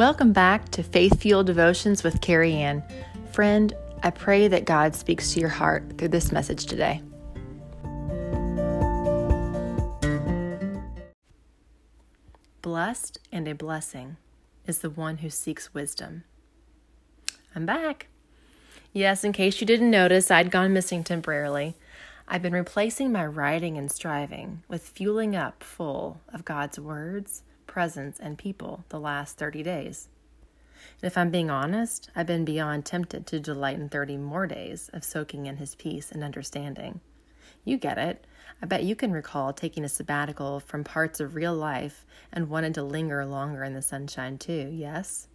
Welcome back to Faith Fueled Devotions with Keri Ann. Friend, I pray that God speaks to your heart through this message today. Blessed and a blessing is the one who seeks wisdom. I'm back. Yes, in case you didn't notice, I'd gone missing temporarily. I've been replacing my writing and striving with fueling up full of God's words presence, and people the last 30 days. And if I'm being honest, I've been beyond tempted to delight in 30 more days of soaking in His peace and understanding. You get it. I bet you can recall taking a sabbatical from parts of real life and wanted to linger longer in the sunshine too, yes?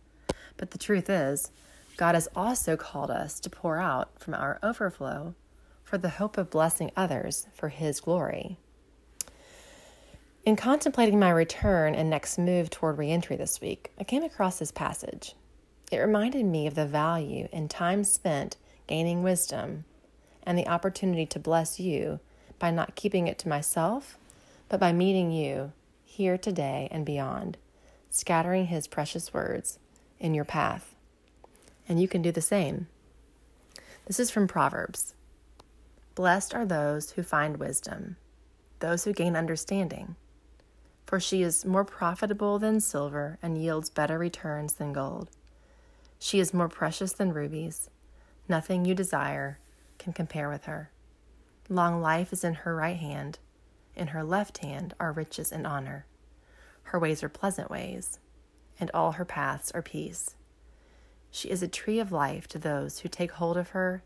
But the truth is, God has also called us to pour out from our overflow for the hope of blessing others for His glory. In contemplating my return and next move toward reentry this week, I came across this passage. It reminded me of the value in time spent gaining wisdom and the opportunity to bless you by not keeping it to myself, but by meeting you here today and beyond, scattering His precious words in your path. And you can do the same. This is from Proverbs Blessed are those who find wisdom, those who gain understanding for she is more profitable than silver and yields better returns than gold. She is more precious than rubies. Nothing you desire can compare with her. Long life is in her right hand. In her left hand are riches and honor. Her ways are pleasant ways, and all her paths are peace. She is a tree of life to those who take hold of her.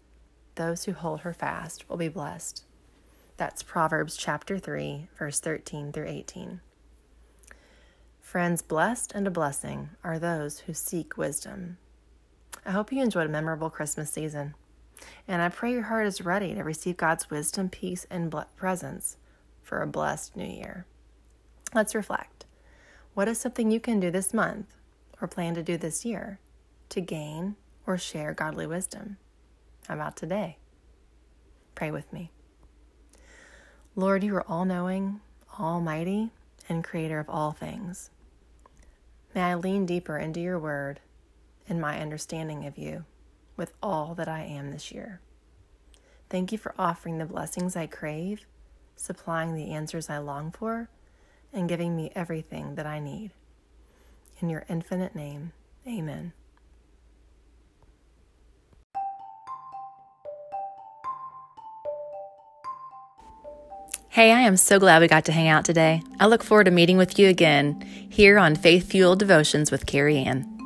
Those who hold her fast will be blessed. That's Proverbs chapter 3, verse 13 through 18. Friends, blessed and a blessing are those who seek wisdom. I hope you enjoyed a memorable Christmas season, and I pray your heart is ready to receive God's wisdom, peace, and presence for a blessed new year. Let's reflect. What is something you can do this month or plan to do this year to gain or share godly wisdom? How about today? Pray with me. Lord, you are all knowing, almighty, and creator of all things. May I lean deeper into your word and my understanding of you with all that I am this year. Thank you for offering the blessings I crave, supplying the answers I long for, and giving me everything that I need. In your infinite name, amen. Hey, I am so glad we got to hang out today. I look forward to meeting with you again here on Faith Fueled Devotions with Keri Ann.